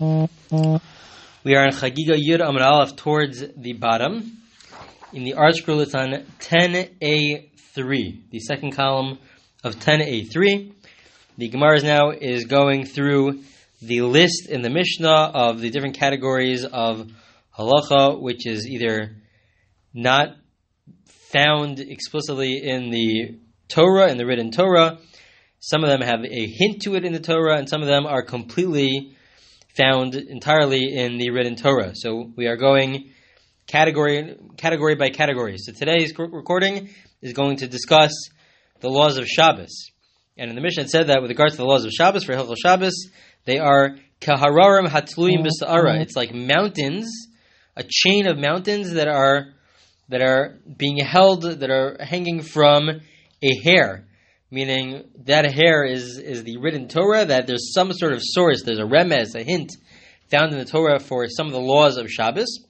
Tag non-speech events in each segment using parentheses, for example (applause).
We are in Chagiga Yud Amud Aleph towards the bottom. In the ArtScroll, it's on 10A3, the second column of 10A3. The Gemara is now is going through the list in the Mishnah of the different categories of halacha, which is either not found explicitly in the Torah, in the written Torah. Some of them have a hint to it in the Torah, and some of them are completely found entirely in the written Torah. So we are going category category by category. So today's recording is going to discuss the laws of Shabbos. And in the Mishnah it said that with regards to the laws of Shabbos for Hilchot Shabbos, they are kahararim hatluim b'sa'ara. It's like mountains, a chain of mountains that are that are being held, that are hanging from a hair. Meaning that hair is, is the written Torah, that there's some sort of source, there's a remez, a hint found in the Torah for some of the laws of Shabbos.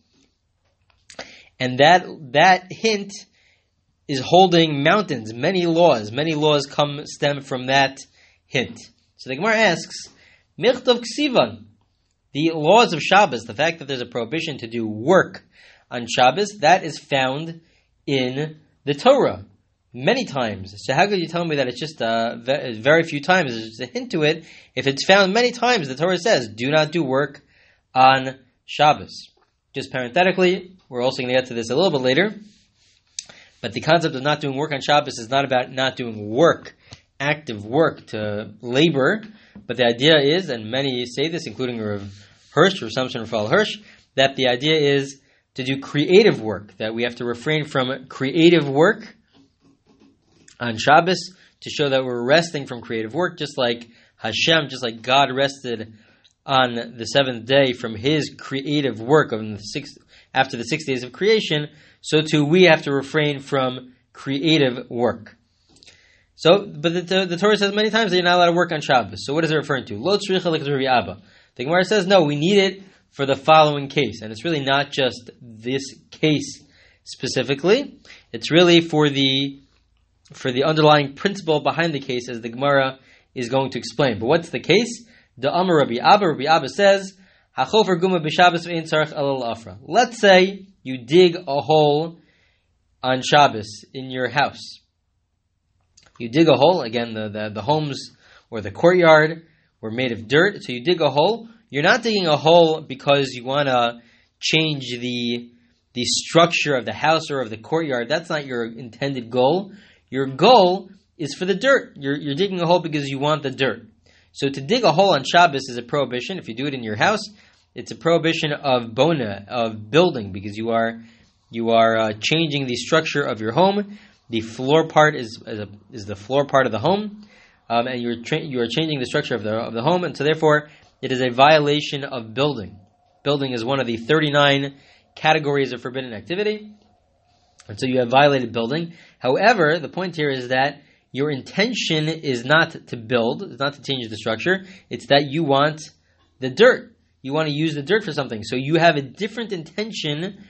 And that that hint is holding mountains, many laws. Many laws come stem from that hint. So the Gemara asks, Michtov Ksivan, the laws of Shabbos, the fact that there's a prohibition to do work on Shabbos, that is found in the Torah many times. So how could you tell me that it's just uh, very few times? There's just a hint to it. If it's found many times, the Torah says, do not do work on Shabbos. Just parenthetically, we're also going to get to this a little bit later. But the concept of not doing work on Shabbos is not about not doing work, active work to labor, but the idea is, and many say this, including Rav Hirsch or Samson Raphael Hirsch, that the idea is to do creative work, that we have to refrain from creative work on Shabbos to show that we're resting from creative work, just like Hashem, just like God rested on the seventh day from His creative work of the six, after the six days of creation. So too we have to refrain from creative work. So, but the, the, the, Torah says many times that you're not allowed to work on Shabbos. So what is it referring to? Lo The Gemara says no, we need it for the following case, and it's really not just this case specifically. It's really for the for the underlying principle behind the case, as the Gemara is going to explain. But what's the case? The Amar Rabbi Abba, Rabbi Abba says, Hachofer guma b'Shabbos ve'in tzarech elul afra. Let's say you dig a hole on Shabbos in your house. You dig a hole, again, the, the, the homes or the courtyard were made of dirt, so you dig a hole. You're not digging a hole because you want to change the the structure of the house or of the courtyard. That's not your intended goal. Your goal is for the dirt. You're, you're digging a hole because you want the dirt. So to dig a hole on Shabbos is a prohibition. If you do it in your house, it's a prohibition of bona, of building, because you are you are uh, changing the structure of your home. The floor part is is, a, is the floor part of the home, um, and you're tra- you are changing the structure of the of the home, and so therefore it is a violation of building. Building is one of the 39 categories of forbidden activity. And so you have violated building. However, the point here is that your intention is not to build, it's not to change the structure, it's that you want the dirt. You want to use the dirt for something. So you have a different intention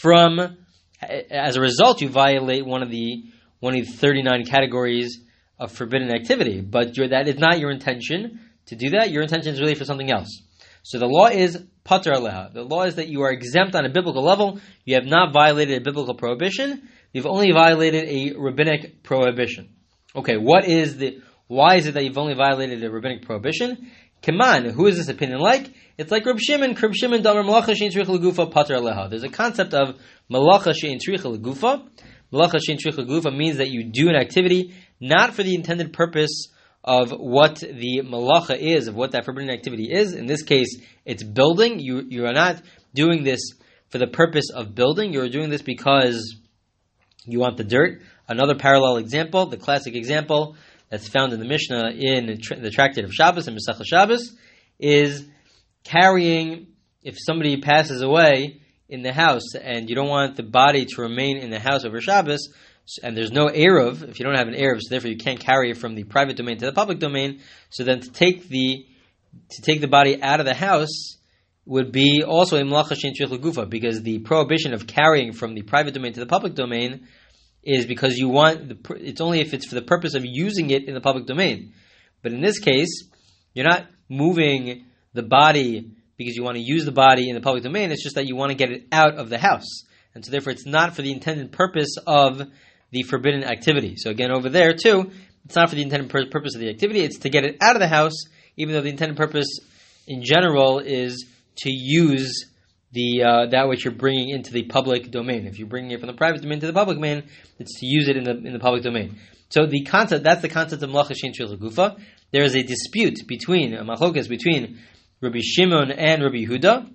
from as a result you violate one of the one of the 39 categories of forbidden activity. But that is not your intention to do that. Your intention is really for something else. So the law is pater aleha. The law is that you are exempt on a biblical level. You have not violated a biblical prohibition. You've only violated a rabbinic prohibition. Okay, what is the? Why is it that you've only violated a rabbinic prohibition? Kaman, who is this opinion like? It's like Reb Shimon. Reb Shimon damer malacha shein tzrich legufa pater aleha. There's a concept of malacha shein tzrich legufa. Malacha shein tzrich legufa means that you do an activity not for the intended purpose of what the malacha is, of what that forbidden activity is. In this case, it's building. You you are not doing this for the purpose of building. You're doing this because you want the dirt. Another parallel example, the classic example that's found in the Mishnah in the Tractate of Shabbos and Masechah Shabbos, is carrying. If somebody passes away in the house and you don't want the body to remain in the house over Shabbos, and there's no Eruv, if you don't have an Eruv, so therefore you can't carry it from the private domain to the public domain, so then to take the to take the body out of the house would be also a malacha shein gufa, because the prohibition of carrying from the private domain to the public domain is because you want the, it's only if it's for the purpose of using it in the public domain. But in this case, you're not moving the body because you want to use the body in the public domain. It's just that you want to get it out of the house. And so therefore it's not for the intended purpose of the forbidden activity. So again, over there too, it's not for the intended pur- purpose of the activity, it's to get it out of the house, even though the intended purpose in general is to use the uh, that which you're bringing into the public domain. If you're bringing it from the private domain to the public domain, it's to use it in the in the public domain. So the concept that's the concept of malacha shein. There is a dispute between a machlokas between Rabbi Shimon and Rabbi Yehuda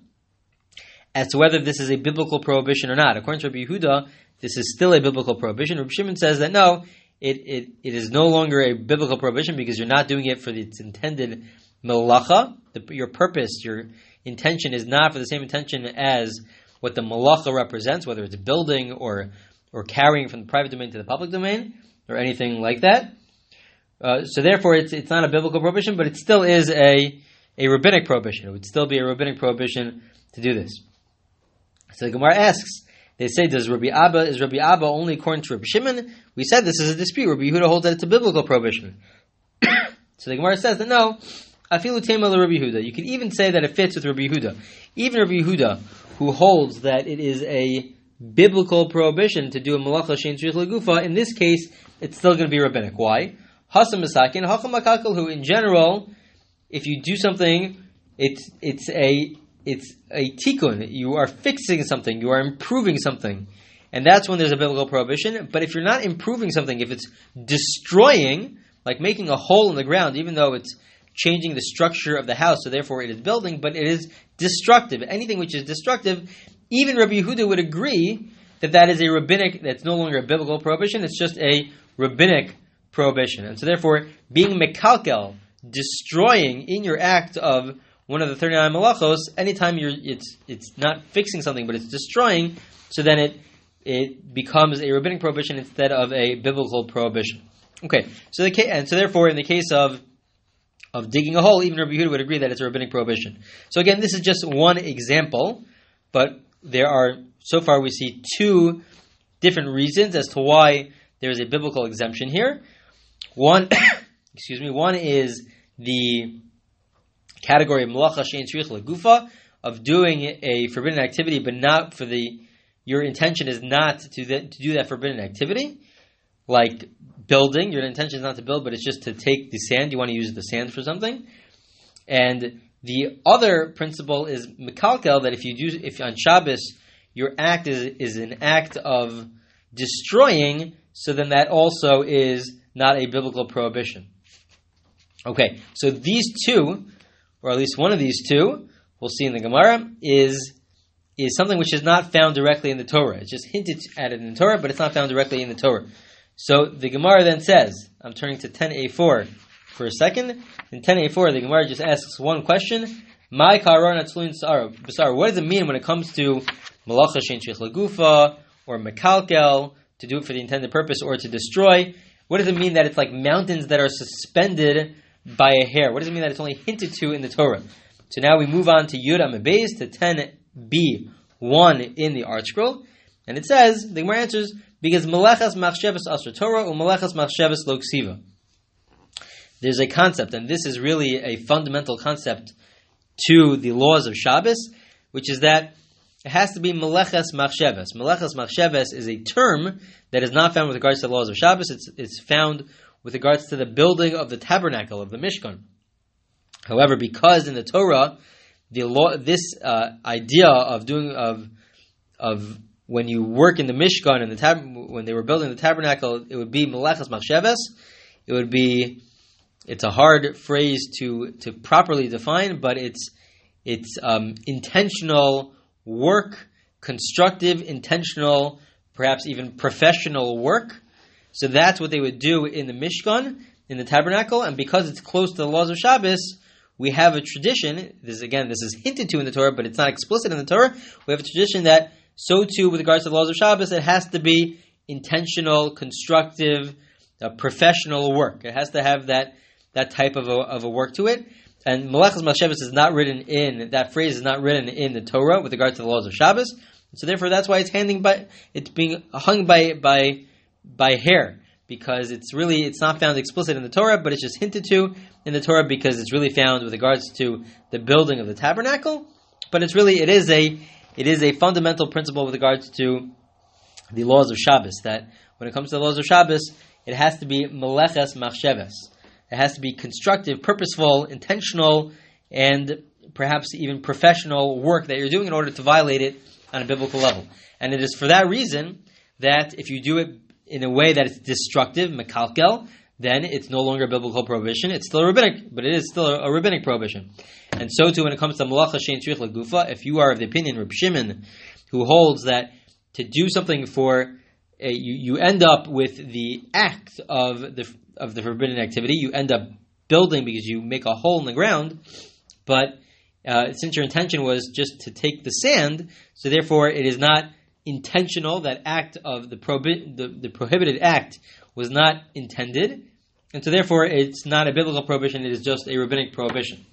as to whether this is a biblical prohibition or not. According to Rabbi Yehuda, this is still a biblical prohibition. Rabbi Shimon says that no, it, it, it is no longer a biblical prohibition because you're not doing it for its intended malacha. The, your purpose, your intention is not for the same intention as what the malacha represents, whether it's building or or carrying from the private domain to the public domain or anything like that. Uh, so therefore, it's it's not a biblical prohibition, but it still is a a rabbinic prohibition. It would still be a rabbinic prohibition to do this. So the Gemara asks, they say, does Rabbi Abba, is Rabbi Abba only according to Rabbi Shimon? We said this is a dispute. Rabbi Yehuda holds that it's a biblical prohibition. (coughs) so the Gemara says that no, Afilu Tema Rabbi Yehuda. You can even say that it fits with Rabbi Yehuda. Even Rabbi Yehuda, who holds that it is a biblical prohibition to do a malacha shein gufa, in this case, it's still going to be rabbinic. Why? Hasam Masakin, Hacham who in general, if you do something, it's, it's a it's a tikkun. You are fixing something. You are improving something. And that's when there's a biblical prohibition. But if you're not improving something, if it's destroying, like making a hole in the ground, even though it's changing the structure of the house, so therefore it is building, but it is destructive. Anything which is destructive, even Rabbi Yehuda would agree that that is a rabbinic, that's no longer a biblical prohibition, it's just a rabbinic prohibition. And so therefore, being mekalkel, destroying in your act of one of the 39 malachos, anytime you're, it's, it's not fixing something, but it's destroying, so then it, it becomes a rabbinic prohibition instead of a biblical prohibition. Okay, so the and so therefore, in the case of of digging a hole, even Rabbi Yehuda would agree that it's a rabbinic prohibition. So again, this is just one example, but there are so far we see two different reasons as to why there is a biblical exemption here. One, (coughs) excuse me, one is the category of malacha shein tzrich legufa of doing a forbidden activity, but not for the your intention is not to, the, to do that forbidden activity, like building. Your intention is not to build, but it's just to take the sand. You want to use the sand for something, and the other principle is mikalkel that if you do if on Shabbos your act is is an act of destroying, so then that also is not a biblical prohibition. Okay, so these two or at least one of these two, we'll see in the Gemara, is is something which is not found directly in the Torah. It's just hinted at in the Torah, but it's not found directly in the Torah. So the Gemara then says, I'm turning to 10a4 for a second. In 10a4, the Gemara just asks one question. My. What does it mean when it comes to malacha shein lagufa or mekalkel to do it for the intended purpose or to destroy? What does it mean that it's like mountains that are suspended by a hair. What does it mean that it's only hinted to in the Torah? So now we move on to Yud Amud Beis to 10b, 1 in the ArtScroll. And it says, the Gemara answers, because Melechas Machsheves Asra Torah or Melechas Machsheves Loksiva. There's a concept, and this is really a fundamental concept to the laws of Shabbos, which is that it has to be Melechas Machsheves. Melechas Machsheves is a term that is not found with regards to the laws of Shabbos. It's, it's found with regards to the building of the tabernacle of the Mishkan. However, because in the Torah, the law, this uh, idea of doing of of when you work in the Mishkan and the tab, when they were building the tabernacle, it would be melechas machsheves. It would be it's a hard phrase to to properly define, but it's it's um, intentional work, constructive, intentional, perhaps even professional work so that's what they would do in the Mishkan, in the tabernacle, and because it's close to the laws of Shabbos, we have a tradition. This again, this is hinted to in the Torah, but it's not explicit in the Torah. We have a tradition that so too with regards to the laws of Shabbos, it has to be intentional, constructive, uh, professional work. It has to have that that type of a, of a work to it. And Malachas Machsheves is not written in that phrase is not written in the Torah with regards to the laws of Shabbos. So therefore, that's why it's handing by it's being hung by by by hair because it's really it's not found explicit in the Torah, but it's just hinted to in the Torah because it's really found with regards to the building of the tabernacle. but it's really it is a it is a fundamental principle with regards to the laws of Shabbos that when it comes to the laws of Shabbos, it has to be meleches machsheves. It has to be constructive, purposeful, intentional, and perhaps even professional work that you're doing in order to violate it on a biblical level. And it is for that reason that if you do it in a way that it's destructive, mekalkel, then it's no longer a biblical prohibition. It's still a rabbinic, but it is still a, a rabbinic prohibition. And so too when it comes to malacha shein tzrich lagufa, if you are of the opinion Reb Shimon, who holds that to do something for you, you end up with the act of the of the forbidden activity, you end up building because you make a hole in the ground, but uh, since your intention was just to take the sand, so therefore it is not intentional. That act of the, probi- the, the prohibited act was not intended, and so therefore it's not a biblical prohibition. It is just a rabbinic prohibition.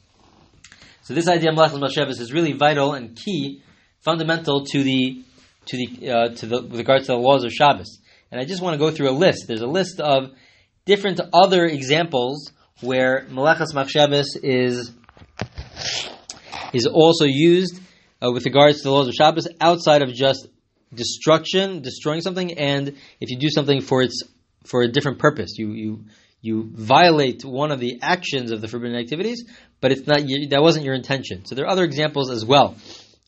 So this idea of Malachas Machsheves is really vital and key, fundamental to the to the uh, to the with regards to the laws of Shabbos. And I just want to go through a list. There's a list of different other examples where Malachas Machshavas is is also used uh, with regards to the laws of Shabbos outside of just destruction, destroying something, and if you do something for its for a different purpose, you you you violate one of the actions of the forbidden activities, but it's not that wasn't your intention. So there are other examples as well,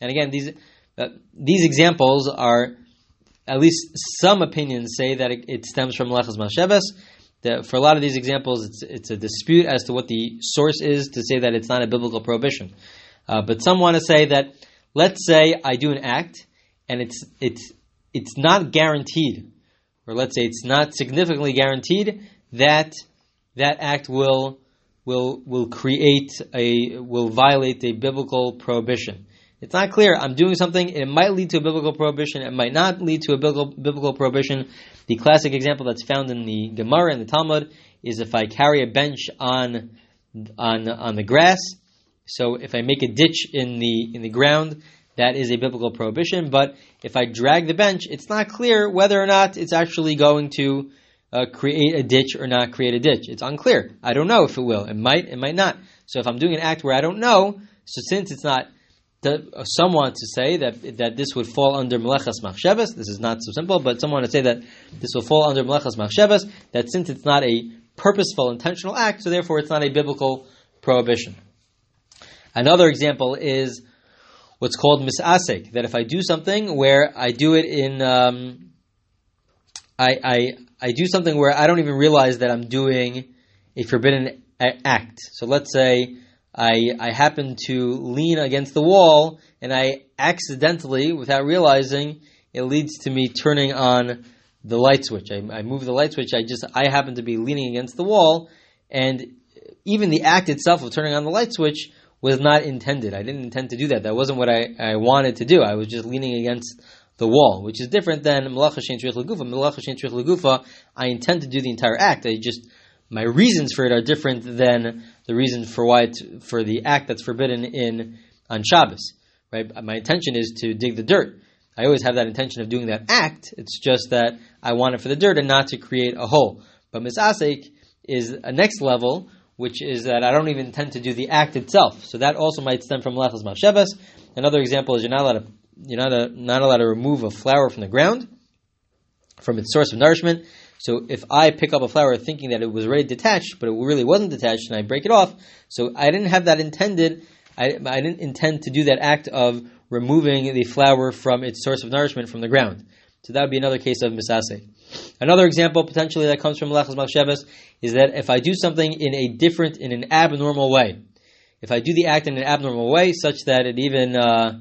and again these uh, these examples are at least some opinions say that it, it stems from Lechas That For a lot of these examples, it's, it's a dispute as to what the source is to say that it's not a biblical prohibition. Uh, but some want to say that, let's say I do an act and it's it's it's not guaranteed, or let's say it's not significantly guaranteed that that act will will will create a will violate a biblical prohibition. It's not clear. I'm doing something. It might lead to a biblical prohibition. It might not lead to a biblical, biblical prohibition. The classic example that's found in the Gemara and the Talmud is if I carry a bench on on on the grass. So if I make a ditch in the in the ground, that is a biblical prohibition. But if I drag the bench, it's not clear whether or not it's actually going to uh, create a ditch or not create a ditch. It's unclear. I don't know if it will. It might. It might not. So if I'm doing an act where I don't know, so since it's not uh, some want to say that that this would fall under melechas machshavas. This is not so simple, but some want to say that this will fall under melechas machshavas. That since it's not a purposeful, intentional act, so therefore it's not a biblical prohibition. Another example is what's called misasik, that if I do something where I do it in, um, I, I I do something where I don't even realize that I'm doing a forbidden act. So let's say I, I happen to lean against the wall and I accidentally, without realizing, it leads to me turning on the light switch. I, I move the light switch. I just I happen to be leaning against the wall, and even the act itself of turning on the light switch was not intended. I didn't intend to do that. That wasn't what I, I wanted to do. I was just leaning against the wall, which is different than malacha shein trich legufa. Malacha shein trich legufa. I intend to do the entire act. I just my reasons for it are different than the reasons for why for the act that's forbidden in on Shabbos. Right? My intention is to dig the dirt. I always have that intention of doing that act. It's just that I want it for the dirt and not to create a hole. But misasek is a next level, which is that I don't even intend to do the act itself. So that also might stem from lechas machshevas. Another example is you're not allowed to you're not, a, not allowed to remove a flower from the ground from its source of nourishment. So if I pick up a flower thinking that it was already detached, but it really wasn't detached, and I break it off, so I didn't have that intended. I, I didn't intend to do that act of removing the flower from its source of nourishment from the ground. So that would be another case of misase. Another example potentially that comes from Melechas Machshevas is that if I do something in a different, in an abnormal way, if I do the act in an abnormal way, such that it even uh,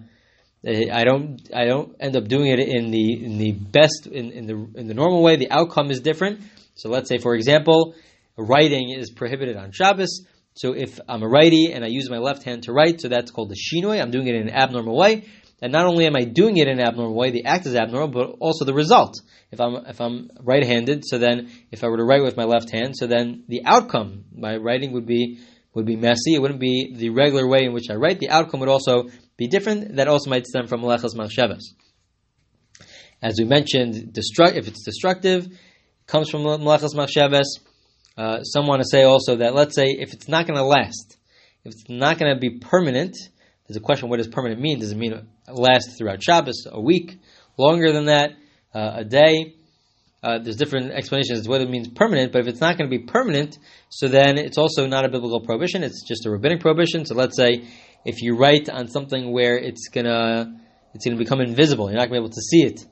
I don't I don't end up doing it in the in the best in, in the in the normal way. The outcome is different. So let's say, for example, writing is prohibited on Shabbos. So if I'm a righty and I use my left hand to write, so that's called the shinoi. I'm doing it in an abnormal way. And not only am I doing it in an abnormal way, the act is abnormal, but also the result. If I'm if I'm right-handed, so then if I were to write with my left hand, so then the outcome, my writing would be would be messy. It wouldn't be the regular way in which I write. The outcome would also be different. That also might stem from Malachas Machshavas. As we mentioned, destruct, if it's destructive, comes from Malachas Machshavas. Uh, some want to say also that let's say if it's not going to last, if it's not going to be permanent, There's a question: What does permanent mean? Does it mean last throughout Shabbos, a week, longer than that, uh, a day? Uh, there's different explanations as to whether it means permanent, but if it's not going to be permanent, so then it's also not a biblical prohibition. It's just a rabbinic prohibition. So let's say if you write on something where it's gonna it's gonna become invisible, you're not gonna be able to see it,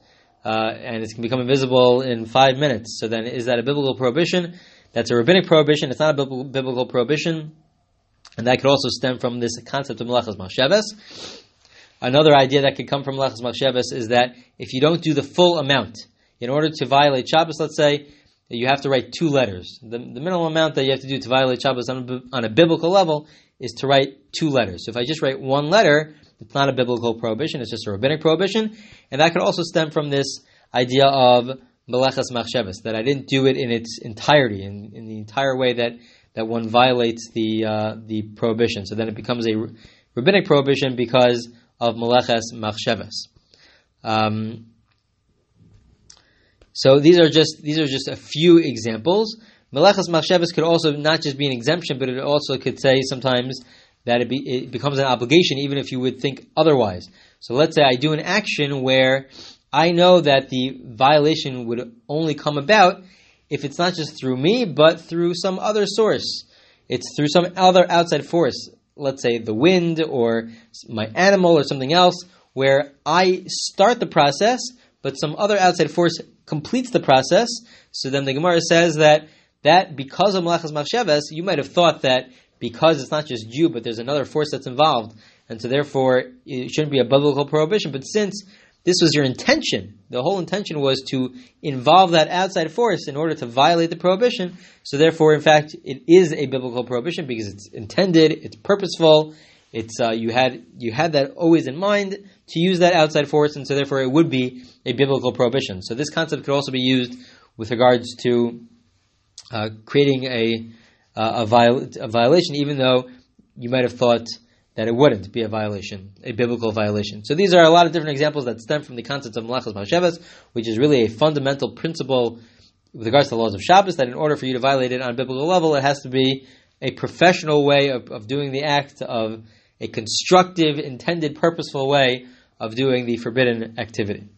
uh, and it's gonna become invisible in five minutes. So then, is that a biblical prohibition? That's a rabbinic prohibition. It's not a biblical, biblical prohibition, and that could also stem from this concept of melachas machsheves. Another idea that could come from melachas machsheves is that if you don't do the full amount, in order to violate Shabbos, let's say, you have to write two letters. The, the minimum amount that you have to do to violate Shabbos on a, on a biblical level is to write two letters. So if I just write one letter, it's not a biblical prohibition, it's just a rabbinic prohibition. And that could also stem from this idea of melechas machsheves, that I didn't do it in its entirety, in, in the entire way that, that one violates the, uh, the prohibition. So then it becomes a rabbinic prohibition because of melechas machsheves. Um, so these are just these are just a few examples. Melechas machsheves could also not just be an exemption, but it also could say sometimes that it, be, it becomes an obligation, even if you would think otherwise. So let's say I do an action where I know that the violation would only come about if it's not just through me, but through some other source. It's through some other outside force, let's say the wind or my animal or something else, where I start the process, but some other outside force completes the process. So then the Gemara says that that because of Malachas Machsheves, you might have thought that because it's not just you, but there's another force that's involved, and so therefore it shouldn't be a biblical prohibition. But since this was your intention, the whole intention was to involve that outside force in order to violate the prohibition. So therefore, in fact, it is a biblical prohibition because it's intended, it's purposeful, it's uh, you had you had that always in mind to use that outside force, and so therefore it would be a biblical prohibition. So this concept could also be used with regards to uh, creating a uh, a, viol- a, violation, even though you might have thought that it wouldn't be a violation, a biblical violation. So these are a lot of different examples that stem from the concept of Malachas Machsheves, which is really a fundamental principle with regards to the laws of Shabbos, that in order for you to violate it on a biblical level, it has to be a professional way of, of doing the act, of a constructive, intended, purposeful way of doing the forbidden activity.